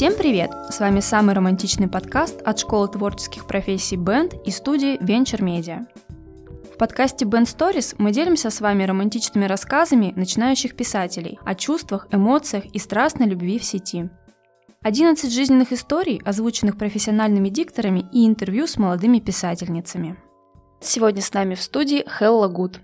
Всем привет! С вами самый романтичный подкаст от Школы творческих профессий Band и студии Venture Media. В подкасте Band Stories мы делимся с вами романтичными рассказами начинающих писателей о чувствах, эмоциях и страстной любви в сети. 11 жизненных историй, озвученных профессиональными дикторами и интервью с молодыми писательницами. Сегодня с нами в студии Хелла Гуд,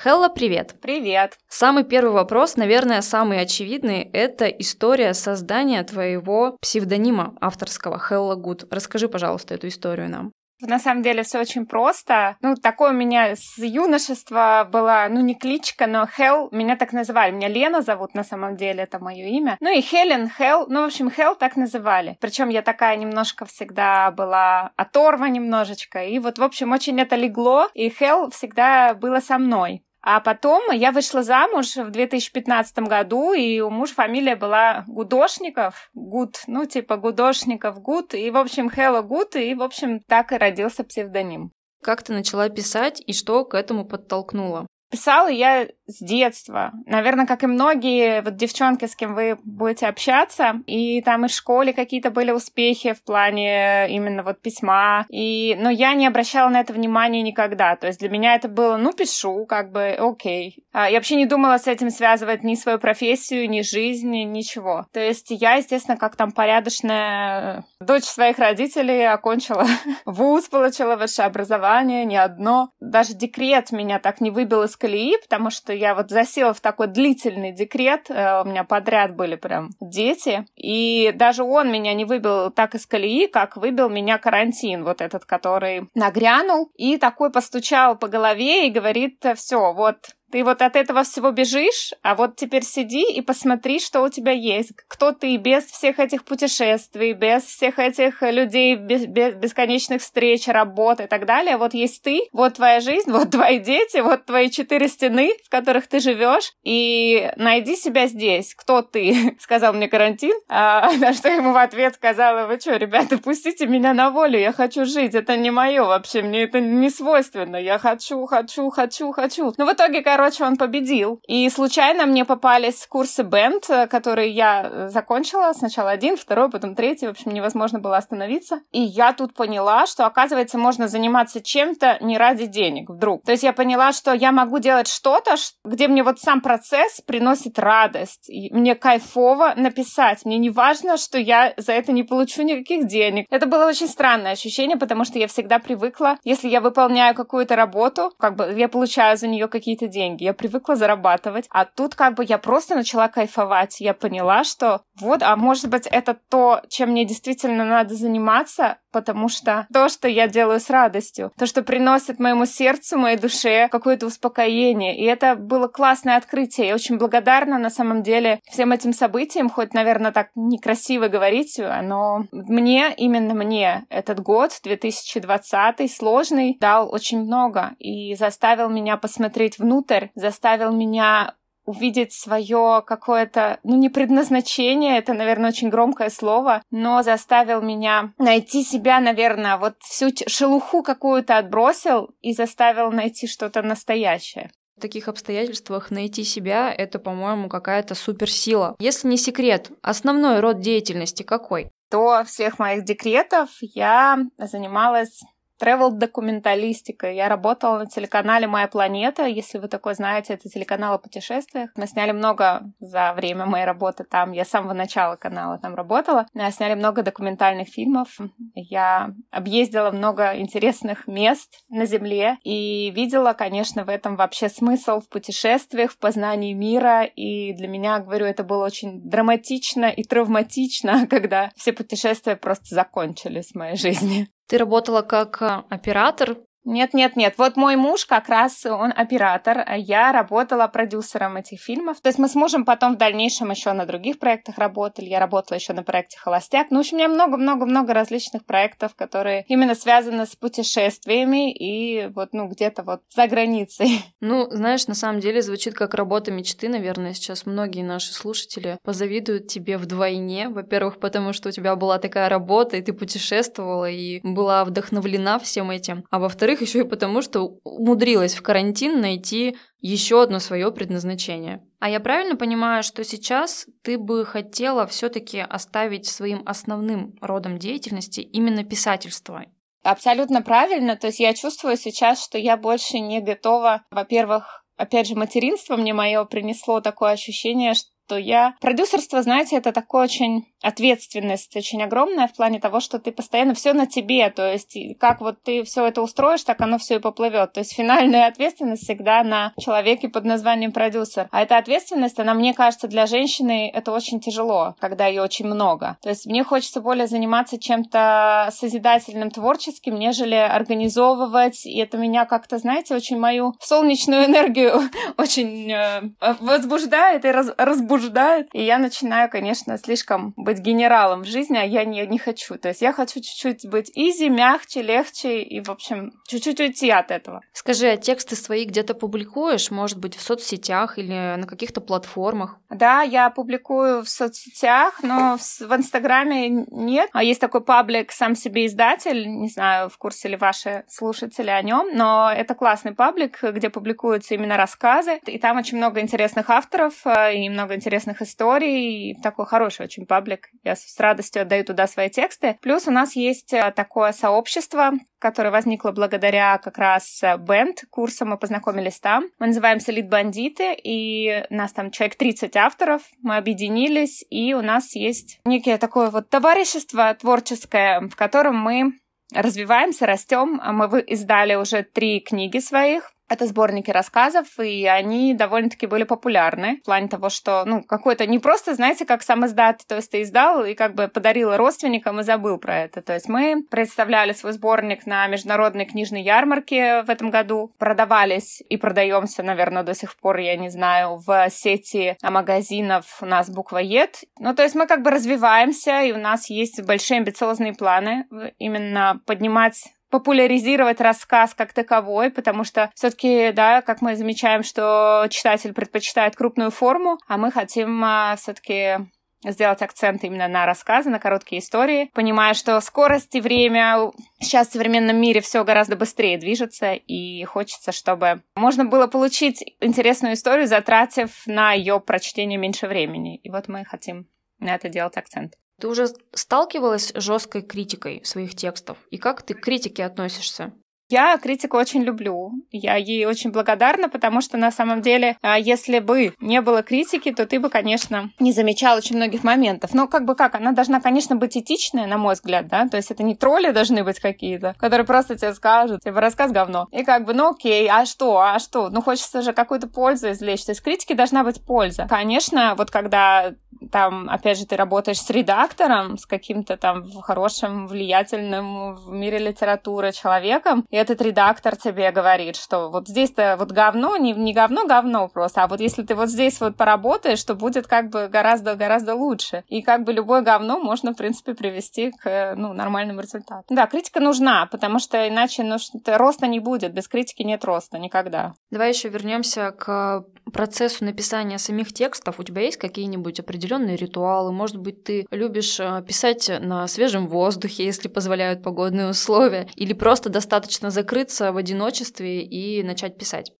Хелла, привет! Привет! Самый первый вопрос, наверное, самый очевидный, это история создания твоего псевдонима авторского Хелла Гуд. Расскажи, пожалуйста, эту историю нам. На самом деле все очень просто. Ну, такое у меня с юношества была, ну, не кличка, но Хел, меня так называли. Меня Лена зовут на самом деле, это мое имя. Ну и Хелен, Хел, ну, в общем, Хел так называли. Причем я такая немножко всегда была оторва немножечко. И вот, в общем, очень это легло, и Хел всегда было со мной. А потом я вышла замуж в 2015 году, и у мужа фамилия была Гудошников, Гуд, ну, типа Гудошников, Гуд, и, в общем, Hella Good, и, в общем, так и родился псевдоним. Как ты начала писать и что к этому подтолкнуло? Писала я с детства. Наверное, как и многие вот девчонки, с кем вы будете общаться. И там и в школе какие-то были успехи в плане именно вот письма. И, но я не обращала на это внимания никогда. То есть для меня это было, ну, пишу, как бы, окей. А, я вообще не думала с этим связывать ни свою профессию, ни жизнь, ничего. То есть я, естественно, как там порядочная дочь своих родителей окончила вуз, получила высшее образование, не одно. Даже декрет меня так не выбил из колеи, потому что я вот засела в такой длительный декрет, э, у меня подряд были прям дети, и даже он меня не выбил так из колеи, как выбил меня карантин, вот этот, который нагрянул, и такой постучал по голове и говорит, все, вот ты вот от этого всего бежишь, а вот теперь сиди и посмотри, что у тебя есть. Кто ты без всех этих путешествий, без всех этих людей, без, без бесконечных встреч, работ и так далее. Вот есть ты, вот твоя жизнь, вот твои дети, вот твои четыре стены, в которых ты живешь, и найди себя здесь. Кто ты? Сказал мне карантин. А на что ему в ответ сказала, вы что, ребята, пустите меня на волю, я хочу жить, это не мое вообще, мне это не свойственно, я хочу, хочу, хочу, хочу. Но в итоге, короче, короче, он победил. И случайно мне попались курсы бенд, э, которые я э, закончила. Сначала один, второй, потом третий. В общем, невозможно было остановиться. И я тут поняла, что, оказывается, можно заниматься чем-то не ради денег вдруг. То есть я поняла, что я могу делать что-то, где мне вот сам процесс приносит радость. И мне кайфово написать. Мне не важно, что я за это не получу никаких денег. Это было очень странное ощущение, потому что я всегда привыкла, если я выполняю какую-то работу, как бы я получаю за нее какие-то деньги деньги, я привыкла зарабатывать, а тут как бы я просто начала кайфовать. Я поняла, что вот, а может быть, это то, чем мне действительно надо заниматься, потому что то, что я делаю с радостью, то, что приносит моему сердцу, моей душе какое-то успокоение. И это было классное открытие. Я очень благодарна на самом деле всем этим событиям, хоть, наверное, так некрасиво говорить, но мне, именно мне, этот год, 2020, сложный, дал очень много и заставил меня посмотреть внутрь, заставил меня увидеть свое какое-то, ну, не предназначение, это, наверное, очень громкое слово, но заставил меня найти себя, наверное, вот всю шелуху какую-то отбросил и заставил найти что-то настоящее. В таких обстоятельствах найти себя — это, по-моему, какая-то суперсила. Если не секрет, основной род деятельности какой? До всех моих декретов я занималась travel-документалистика. Я работала на телеканале «Моя планета». Если вы такой знаете, это телеканал о путешествиях. Мы сняли много за время моей работы там. Я с самого начала канала там работала. Мы сняли много документальных фильмов. Я объездила много интересных мест на Земле и видела, конечно, в этом вообще смысл в путешествиях, в познании мира. И для меня, говорю, это было очень драматично и травматично, когда все путешествия просто закончились в моей жизни. Ты работала как э, оператор нет, нет, нет. Вот мой муж как раз он оператор, а я работала продюсером этих фильмов. То есть мы с мужем потом в дальнейшем еще на других проектах работали. Я работала еще на проекте Холостяк. Ну, в общем, у меня много-много-много различных проектов, которые именно связаны с путешествиями и вот, ну, где-то вот за границей. Ну, знаешь, на самом деле звучит как работа мечты, наверное. Сейчас многие наши слушатели позавидуют тебе вдвойне. Во-первых, потому что у тебя была такая работа, и ты путешествовала, и была вдохновлена всем этим. А во-вторых, еще и потому, что умудрилась в карантин найти еще одно свое предназначение. А я правильно понимаю, что сейчас ты бы хотела все-таки оставить своим основным родом деятельности именно писательство? Абсолютно правильно. То есть я чувствую сейчас, что я больше не готова, во-первых, опять же, материнство мне мое принесло такое ощущение, что я... Продюсерство, знаете, это такое очень ответственность очень огромная в плане того, что ты постоянно все на тебе, то есть как вот ты все это устроишь, так оно все и поплывет. То есть финальная ответственность всегда на человеке под названием продюсер. А эта ответственность, она, мне кажется, для женщины это очень тяжело, когда ее очень много. То есть мне хочется более заниматься чем-то созидательным, творческим, нежели организовывать, и это меня как-то, знаете, очень мою солнечную энергию очень э, возбуждает и раз, разбуждает. И я начинаю, конечно, слишком быть генералом в жизни, а я не, не хочу. То есть я хочу чуть-чуть быть изи, мягче, легче и, в общем, чуть-чуть уйти от этого. Скажи, а тексты свои где-то публикуешь? Может быть, в соцсетях или на каких-то платформах? Да, я публикую в соцсетях, но в, в Инстаграме нет. А есть такой паблик «Сам себе издатель». Не знаю, в курсе ли ваши слушатели о нем, но это классный паблик, где публикуются именно рассказы. И там очень много интересных авторов э, и много интересных историй. Такой хороший очень паблик. Я с радостью отдаю туда свои тексты. Плюс у нас есть э, такое сообщество, которое возникло благодаря как раз э, бенд курса. Мы познакомились там. Мы называемся Лид Бандиты, и нас там человек 30 авторов. Мы объединились, и у нас есть некое такое вот товарищество творческое, в котором мы развиваемся, растем. Мы издали уже три книги своих. Это сборники рассказов, и они довольно-таки были популярны в плане того, что, ну, какой-то не просто, знаете, как сам издат, то есть ты издал и как бы подарил родственникам и забыл про это. То есть мы представляли свой сборник на международной книжной ярмарке в этом году, продавались и продаемся, наверное, до сих пор, я не знаю, в сети магазинов у нас буквоед. Ну, то есть мы как бы развиваемся, и у нас есть большие амбициозные планы именно поднимать популяризировать рассказ как таковой, потому что все-таки, да, как мы замечаем, что читатель предпочитает крупную форму, а мы хотим а, все-таки сделать акцент именно на рассказы, на короткие истории, понимая, что скорость и время сейчас в современном мире все гораздо быстрее движется, и хочется, чтобы можно было получить интересную историю, затратив на ее прочтение меньше времени. И вот мы хотим на это делать акцент. Ты уже сталкивалась с жесткой критикой своих текстов? И как ты к критике относишься? Я критику очень люблю. Я ей очень благодарна, потому что на самом деле, а, если бы не было критики, то ты бы, конечно, не замечал очень многих моментов. Но как бы как, она должна, конечно, быть этичная, на мой взгляд, да? То есть это не тролли должны быть какие-то, которые просто тебе скажут, типа, рассказ говно. И как бы, ну окей, а что, а что? Ну хочется же какую-то пользу извлечь. То есть критики должна быть польза. Конечно, вот когда там, опять же, ты работаешь с редактором, с каким-то там хорошим, влиятельным в мире литературы человеком, и этот редактор тебе говорит, что вот здесь-то вот говно, не, не говно, говно просто, а вот если ты вот здесь вот поработаешь, то будет как бы гораздо-гораздо лучше. И как бы любое говно можно, в принципе, привести к, ну, нормальному результату. Да, критика нужна, потому что иначе ну, роста не будет, без критики нет роста никогда. Давай еще вернемся к процессу написания самих текстов. У тебя есть какие-нибудь определенные ритуалы? Может быть, ты любишь э, писать на свежем воздухе, если позволяют погодные условия, или просто достаточно закрыться в одиночестве и начать писать?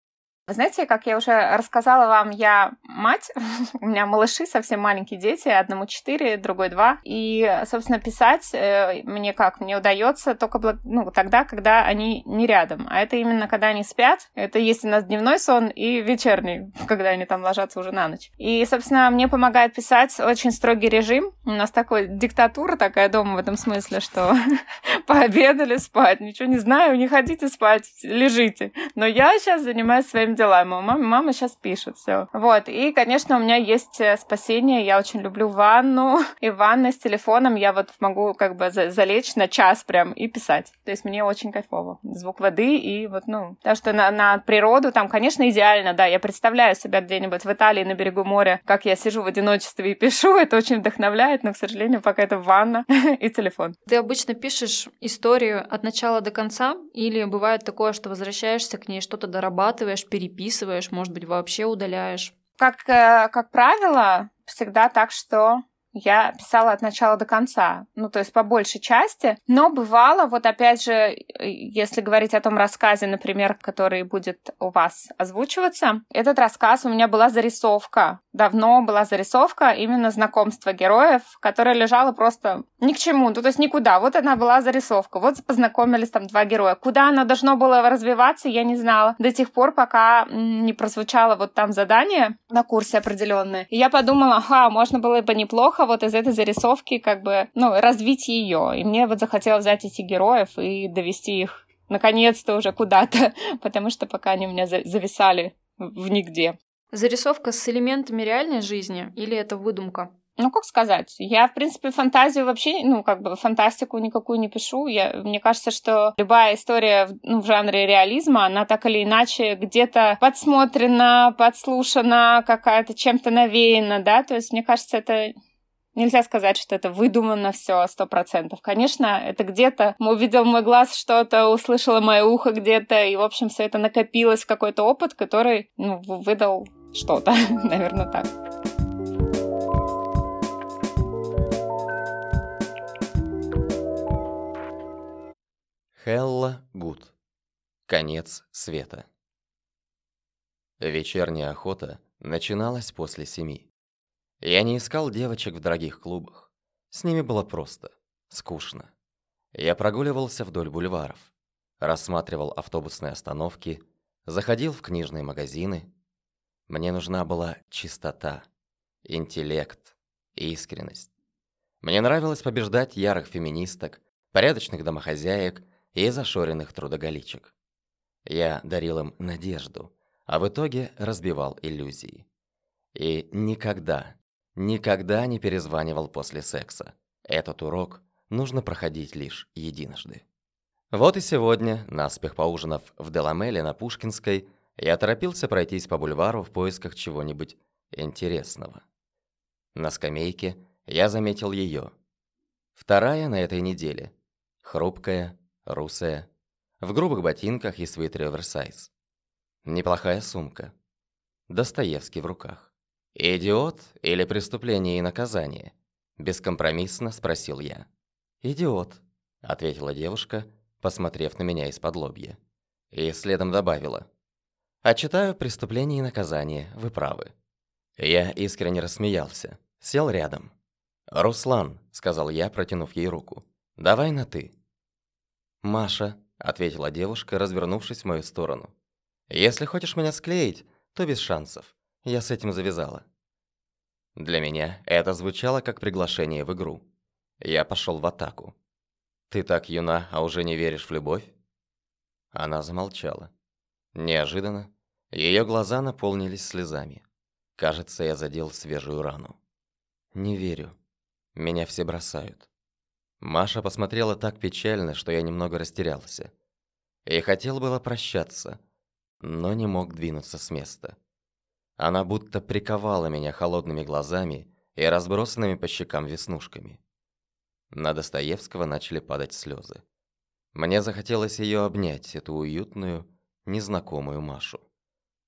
Знаете, как я уже рассказала вам, я мать, у меня малыши, совсем маленькие дети, одному четыре, другой два. И, собственно, писать э, мне как? Мне удается только ну, тогда, когда они не рядом. А это именно когда они спят. Это есть у нас дневной сон и вечерний, когда они там ложатся уже на ночь. И, собственно, мне помогает писать очень строгий режим. У нас такой диктатура такая дома в этом смысле, что пообедали спать, ничего не знаю, не хотите спать, лежите. Но я сейчас занимаюсь своим делам. Мама, мама сейчас пишет все. Вот. И, конечно, у меня есть э, спасение. Я очень люблю ванну. И ванна с телефоном я вот могу как бы залечь на час прям и писать. То есть мне очень кайфово. Звук воды и вот, ну, так что на, на природу там, конечно, идеально, да. Я представляю себя где-нибудь в Италии на берегу моря, как я сижу в одиночестве и пишу. Это очень вдохновляет, но, к сожалению, пока это ванна и телефон. Ты обычно пишешь историю от начала до конца или бывает такое, что возвращаешься к ней, что-то дорабатываешь, переписываешь, может быть, вообще удаляешь? Как, э, как правило, всегда так, что я писала от начала до конца, ну, то есть по большей части. Но бывало, вот опять же, если говорить о том рассказе, например, который будет у вас озвучиваться, этот рассказ у меня была зарисовка. Давно была зарисовка именно знакомства героев, которая лежала просто ни к чему, ну, то есть никуда. Вот она была зарисовка, вот познакомились там два героя. Куда оно должно было развиваться, я не знала до тех пор, пока не прозвучало вот там задание на курсе определенное. И я подумала, ага, можно было бы неплохо вот из этой зарисовки как бы, ну, развить ее. И мне вот захотелось взять эти героев и довести их наконец-то уже куда-то, потому что пока они у меня зависали в нигде. Зарисовка с элементами реальной жизни или это выдумка? Ну, как сказать, я, в принципе, фантазию вообще, ну, как бы фантастику никакую не пишу. Я, мне кажется, что любая история ну, в жанре реализма, она так или иначе где-то подсмотрена, подслушана, какая-то чем-то навеяна, да, то есть, мне кажется, это Нельзя сказать, что это выдумано все сто процентов. Конечно, это где-то увидел мой глаз что-то, услышала мое ухо где-то, и, в общем, все это накопилось в какой-то опыт, который ну, выдал что-то, наверное, так. Хелла Гуд. Конец света. Вечерняя охота начиналась после семи. Я не искал девочек в дорогих клубах. С ними было просто, скучно. Я прогуливался вдоль бульваров, рассматривал автобусные остановки, заходил в книжные магазины. Мне нужна была чистота, интеллект, искренность. Мне нравилось побеждать ярых феминисток, порядочных домохозяек и зашоренных трудоголичек. Я дарил им надежду, а в итоге разбивал иллюзии. И никогда, Никогда не перезванивал после секса. Этот урок нужно проходить лишь единожды. Вот и сегодня, наспех поужинав в Деламеле на Пушкинской, я торопился пройтись по бульвару в поисках чего-нибудь интересного. На скамейке я заметил ее. Вторая на этой неделе. Хрупкая, русая, в грубых ботинках и свитере оверсайз. Неплохая сумка. Достоевский в руках. «Идиот или преступление и наказание?» Бескомпромиссно спросил я. «Идиот», — ответила девушка, посмотрев на меня из-под лобья. И следом добавила. «А читаю «Преступление и наказание», вы правы». Я искренне рассмеялся, сел рядом. «Руслан», — сказал я, протянув ей руку, — «давай на «ты». «Маша», — ответила девушка, развернувшись в мою сторону. «Если хочешь меня склеить, то без шансов. Я с этим завязала. Для меня это звучало как приглашение в игру. Я пошел в атаку. «Ты так юна, а уже не веришь в любовь?» Она замолчала. Неожиданно ее глаза наполнились слезами. Кажется, я задел свежую рану. «Не верю. Меня все бросают». Маша посмотрела так печально, что я немного растерялся. И хотел было прощаться, но не мог двинуться с места. Она будто приковала меня холодными глазами и разбросанными по щекам веснушками. На Достоевского начали падать слезы. Мне захотелось ее обнять, эту уютную, незнакомую Машу,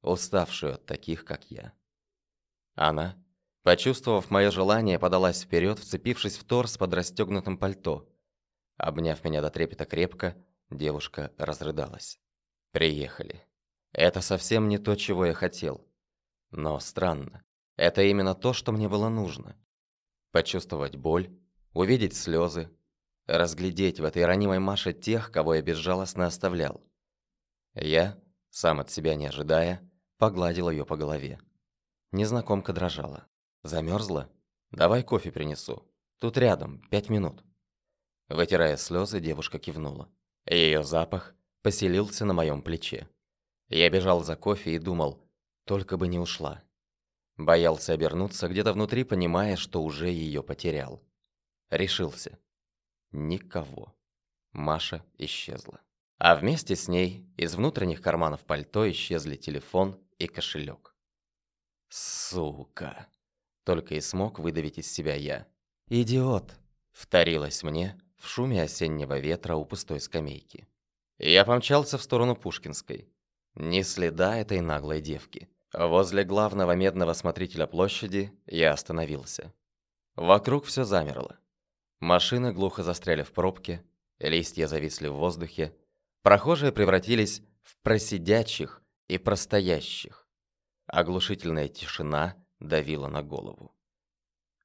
уставшую от таких, как я. Она, почувствовав мое желание, подалась вперед, вцепившись в торс под расстегнутым пальто. Обняв меня до трепета крепко, девушка разрыдалась. «Приехали. Это совсем не то, чего я хотел. Но странно. Это именно то, что мне было нужно. Почувствовать боль, увидеть слезы, разглядеть в этой ранимой Маше тех, кого я безжалостно оставлял. Я, сам от себя не ожидая, погладил ее по голове. Незнакомка дрожала. Замерзла? Давай кофе принесу. Тут рядом, пять минут. Вытирая слезы, девушка кивнула. Ее запах поселился на моем плече. Я бежал за кофе и думал, только бы не ушла. Боялся обернуться, где-то внутри понимая, что уже ее потерял. Решился. Никого. Маша исчезла. А вместе с ней из внутренних карманов пальто исчезли телефон и кошелек. «Сука!» Только и смог выдавить из себя я. «Идиот!» Вторилась мне в шуме осеннего ветра у пустой скамейки. Я помчался в сторону Пушкинской. Ни следа этой наглой девки. Возле главного медного смотрителя площади я остановился. Вокруг все замерло. Машины глухо застряли в пробке, листья зависли в воздухе, прохожие превратились в просидящих и простоящих. Оглушительная тишина давила на голову.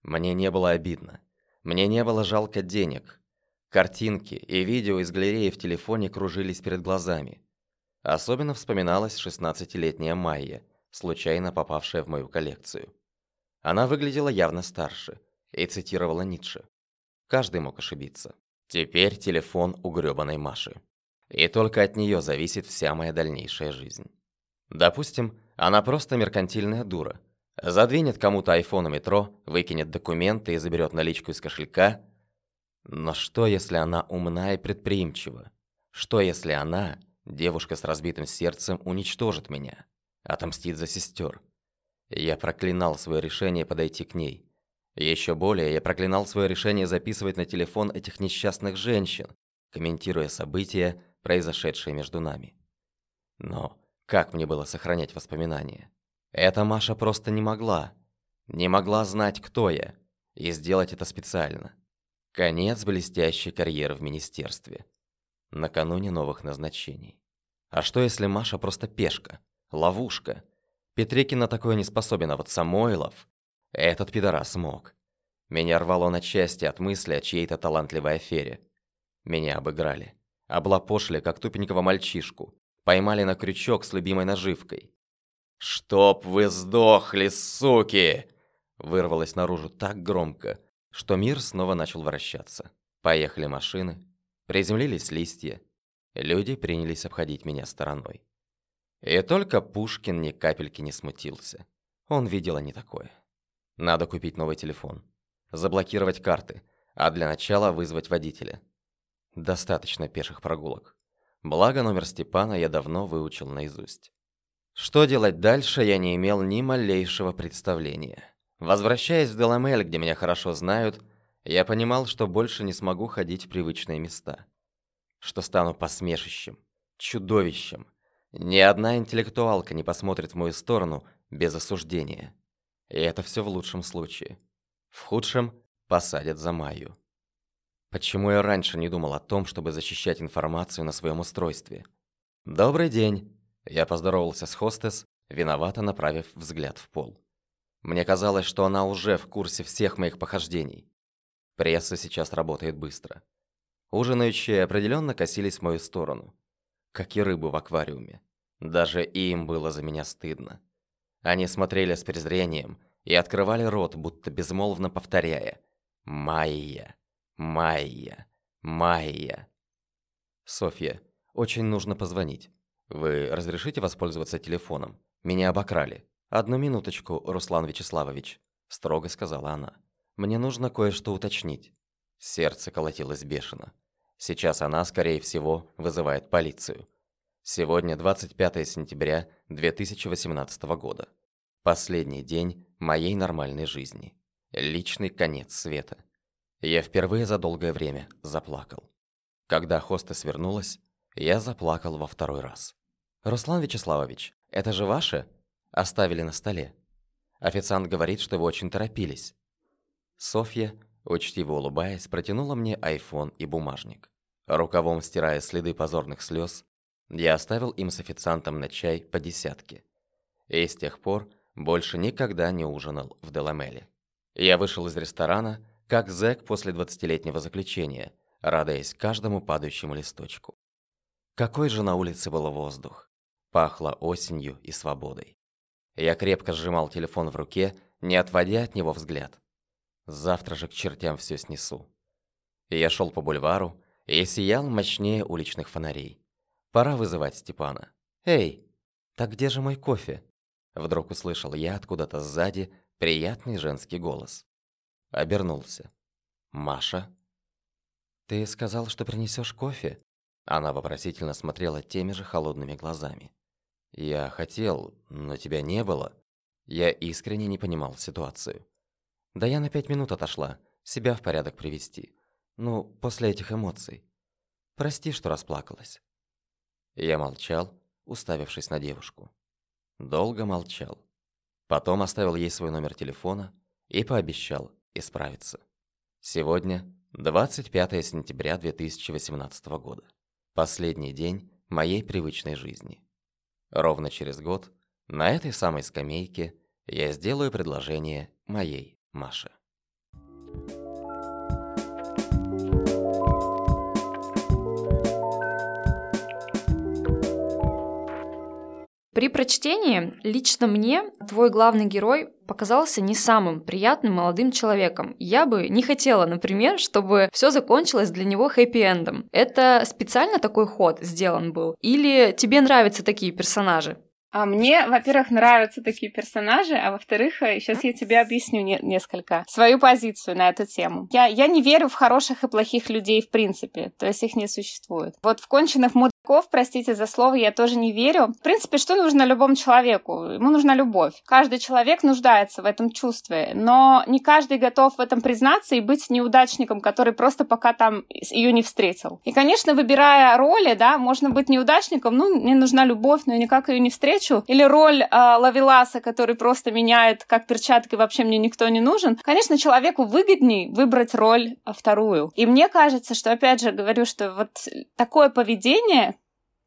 Мне не было обидно. Мне не было жалко денег. Картинки и видео из галереи в телефоне кружились перед глазами. Особенно вспоминалась 16-летняя Майя, случайно попавшая в мою коллекцию. Она выглядела явно старше и цитировала Ницше. Каждый мог ошибиться. Теперь телефон у грёбаной Маши. И только от нее зависит вся моя дальнейшая жизнь. Допустим, она просто меркантильная дура. Задвинет кому-то айфон у метро, выкинет документы и заберет наличку из кошелька. Но что, если она умна и предприимчива? Что, если она, девушка с разбитым сердцем, уничтожит меня? Отомстит за сестер? Я проклинал свое решение подойти к ней. Еще более, я проклинал свое решение записывать на телефон этих несчастных женщин, комментируя события, произошедшие между нами. Но как мне было сохранять воспоминания? Эта Маша просто не могла. Не могла знать, кто я, и сделать это специально. Конец блестящей карьеры в министерстве. Накануне новых назначений. А что если Маша просто пешка, ловушка? Петрикин на такое не способен, а вот Самойлов... Этот пидорас мог. Меня рвало на части от мысли о чьей-то талантливой афере. Меня обыграли. Облапошили, как тупенького мальчишку. Поймали на крючок с любимой наживкой. «Чтоб вы сдохли, суки!» Вырвалось наружу так громко, что мир снова начал вращаться. Поехали машины, приземлились листья. Люди принялись обходить меня стороной. И только Пушкин ни капельки не смутился. Он видел не такое. Надо купить новый телефон. Заблокировать карты, а для начала вызвать водителя. Достаточно пеших прогулок. Благо номер Степана я давно выучил наизусть. Что делать дальше, я не имел ни малейшего представления. Возвращаясь в Деламель, где меня хорошо знают, я понимал, что больше не смогу ходить в привычные места. Что стану посмешищем, чудовищем. Ни одна интеллектуалка не посмотрит в мою сторону без осуждения. И это все в лучшем случае. В худшем посадят за Майю. Почему я раньше не думал о том, чтобы защищать информацию на своем устройстве? «Добрый день!» Я поздоровался с хостес, виновато направив взгляд в пол. Мне казалось, что она уже в курсе всех моих похождений. Пресса сейчас работает быстро. Ужинающие определенно косились в мою сторону, как и рыбы в аквариуме. Даже им было за меня стыдно. Они смотрели с презрением и открывали рот, будто безмолвно повторяя «Майя». Майя. Майя. Софья, очень нужно позвонить. Вы разрешите воспользоваться телефоном? Меня обокрали. Одну минуточку, Руслан Вячеславович, строго сказала она. Мне нужно кое-что уточнить. Сердце колотилось бешено. Сейчас она, скорее всего, вызывает полицию. Сегодня 25 сентября 2018 года. Последний день моей нормальной жизни. Личный конец света. Я впервые за долгое время заплакал. Когда хостес вернулась, я заплакал во второй раз. «Руслан Вячеславович, это же ваше?» Оставили на столе. Официант говорит, что вы очень торопились. Софья, учтиво улыбаясь, протянула мне айфон и бумажник. Рукавом стирая следы позорных слез, я оставил им с официантом на чай по десятке. И с тех пор больше никогда не ужинал в Деламеле. Я вышел из ресторана, как зэк после двадцатилетнего заключения, радуясь каждому падающему листочку. Какой же на улице был воздух. Пахло осенью и свободой. Я крепко сжимал телефон в руке, не отводя от него взгляд. Завтра же к чертям все снесу. И я шел по бульвару и сиял мощнее уличных фонарей. Пора вызывать Степана. «Эй, так где же мой кофе?» Вдруг услышал я откуда-то сзади приятный женский голос. Обернулся. «Маша?» «Ты сказал, что принесешь кофе?» Она вопросительно смотрела теми же холодными глазами. «Я хотел, но тебя не было». Я искренне не понимал ситуацию. «Да я на пять минут отошла, себя в порядок привести. Ну, после этих эмоций. Прости, что расплакалась». Я молчал, уставившись на девушку. Долго молчал. Потом оставил ей свой номер телефона и пообещал, исправиться. Сегодня 25 сентября 2018 года. Последний день моей привычной жизни. Ровно через год на этой самой скамейке я сделаю предложение моей Маше. При прочтении лично мне твой главный герой показался не самым приятным молодым человеком. Я бы не хотела, например, чтобы все закончилось для него хэппи-эндом. Это специально такой ход сделан был? Или тебе нравятся такие персонажи? А мне, во-первых, нравятся такие персонажи, а во-вторых, сейчас э, я тебе объясню не- несколько свою позицию на эту тему. Я, я не верю в хороших и плохих людей в принципе, то есть их не существует. Вот в конченых мудаков, простите за слово, я тоже не верю. В принципе, что нужно любому человеку? Ему нужна любовь. Каждый человек нуждается в этом чувстве, но не каждый готов в этом признаться и быть неудачником, который просто пока там ее не встретил. И, конечно, выбирая роли, да, можно быть неудачником, ну, мне нужна любовь, но я никак ее не встречу, или роль э, Лавеласа, который просто меняет как перчатки, вообще мне никто не нужен, конечно, человеку выгоднее выбрать роль а, вторую. И мне кажется, что, опять же, говорю, что вот такое поведение,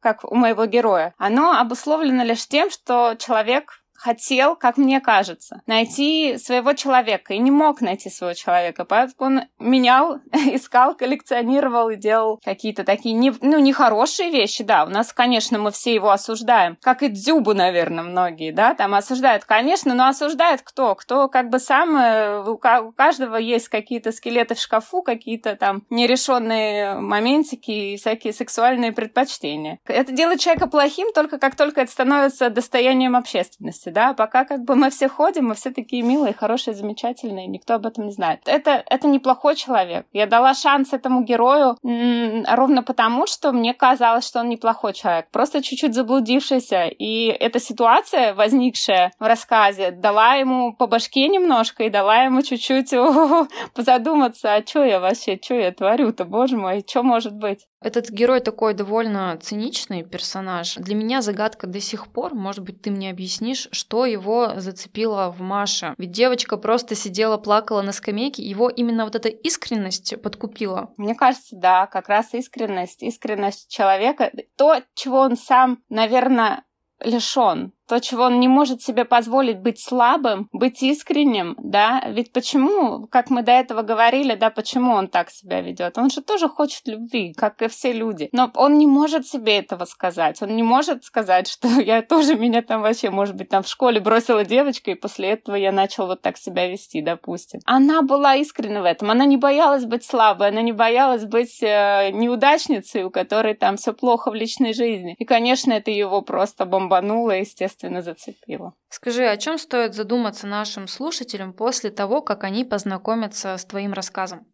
как у моего героя, оно обусловлено лишь тем, что человек хотел, как мне кажется, найти своего человека и не мог найти своего человека, поэтому он менял, искал, коллекционировал и делал какие-то такие, не, ну, нехорошие вещи, да, у нас, конечно, мы все его осуждаем, как и Дзюбу, наверное, многие, да, там осуждают, конечно, но осуждает кто? Кто как бы сам, э, у каждого есть какие-то скелеты в шкафу, какие-то там нерешенные моментики и всякие сексуальные предпочтения. Это делает человека плохим только как только это становится достоянием общественности, да, пока как бы мы все ходим, мы все такие милые, хорошие, замечательные, никто об этом не знает. Это, это неплохой человек. Я дала шанс этому герою м- ровно потому, что мне казалось, что он неплохой человек, просто чуть-чуть заблудившийся, и эта ситуация, возникшая в рассказе, дала ему по башке немножко и дала ему чуть-чуть задуматься, а что я вообще, что я творю-то, боже мой, что может быть? Этот герой такой довольно циничный персонаж. Для меня загадка до сих пор, может быть, ты мне объяснишь, что его зацепило в Маше. Ведь девочка просто сидела, плакала на скамейке, его именно вот эта искренность подкупила. Мне кажется, да, как раз искренность, искренность человека, то, чего он сам, наверное, лишен то, чего он не может себе позволить быть слабым, быть искренним, да, ведь почему, как мы до этого говорили, да, почему он так себя ведет? Он же тоже хочет любви, как и все люди, но он не может себе этого сказать, он не может сказать, что я тоже меня там вообще, может быть, там в школе бросила девочка, и после этого я начал вот так себя вести, допустим. Она была искренна в этом, она не боялась быть слабой, она не боялась быть э, неудачницей, у которой там все плохо в личной жизни. И, конечно, это его просто бомбануло, естественно, естественно, зацепило. Скажи, о чем стоит задуматься нашим слушателям после того, как они познакомятся с твоим рассказом?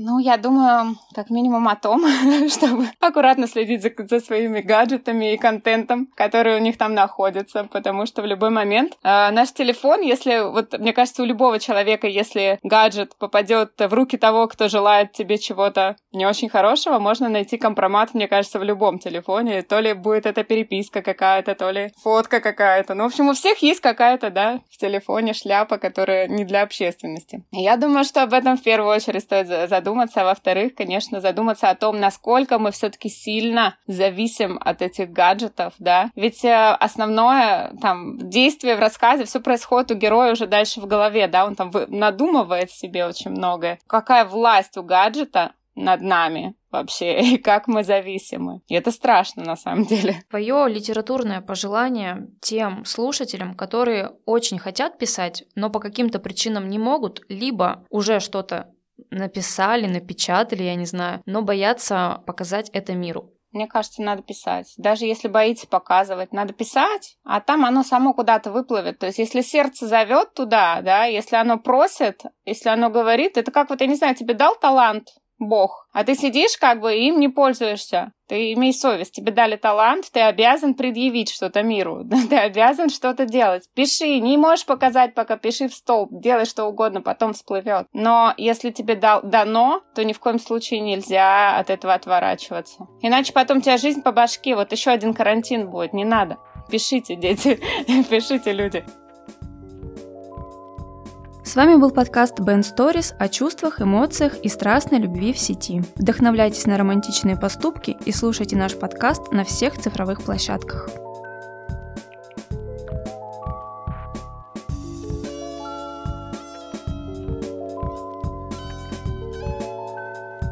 Ну, я думаю, как минимум о том, чтобы аккуратно следить за, за своими гаджетами и контентом, который у них там находится, потому что в любой момент э, наш телефон, если, вот мне кажется, у любого человека, если гаджет попадет в руки того, кто желает тебе чего-то не очень хорошего, можно найти компромат, мне кажется, в любом телефоне. То ли будет это переписка какая-то, то ли фотка какая-то. Ну, в общем, у всех есть какая-то, да, в телефоне шляпа, которая не для общественности. Я думаю, что об этом в первую очередь стоит задуматься задуматься, а во-вторых, конечно, задуматься о том, насколько мы все-таки сильно зависим от этих гаджетов, да. Ведь э, основное там действие в рассказе, все происходит у героя уже дальше в голове, да, он там надумывает себе очень многое. Какая власть у гаджета над нами вообще, и как мы зависимы. И это страшно на самом деле. Твое литературное пожелание тем слушателям, которые очень хотят писать, но по каким-то причинам не могут, либо уже что-то написали, напечатали, я не знаю, но боятся показать это миру. Мне кажется, надо писать. Даже если боитесь показывать, надо писать, а там оно само куда-то выплывет. То есть, если сердце зовет туда, да, если оно просит, если оно говорит, это как вот, я не знаю, тебе дал талант, Бог. А ты сидишь как бы им не пользуешься. Ты имей совесть, тебе дали талант, ты обязан предъявить что-то миру, ты обязан что-то делать. Пиши, не можешь показать, пока пиши в столб, делай что угодно, потом всплывет. Но если тебе дал, дано, то ни в коем случае нельзя от этого отворачиваться. Иначе потом тебя жизнь по башке, вот еще один карантин будет, не надо. Пишите, дети, пишите, люди. С вами был подкаст Band Stories о чувствах, эмоциях и страстной любви в сети. Вдохновляйтесь на романтичные поступки и слушайте наш подкаст на всех цифровых площадках.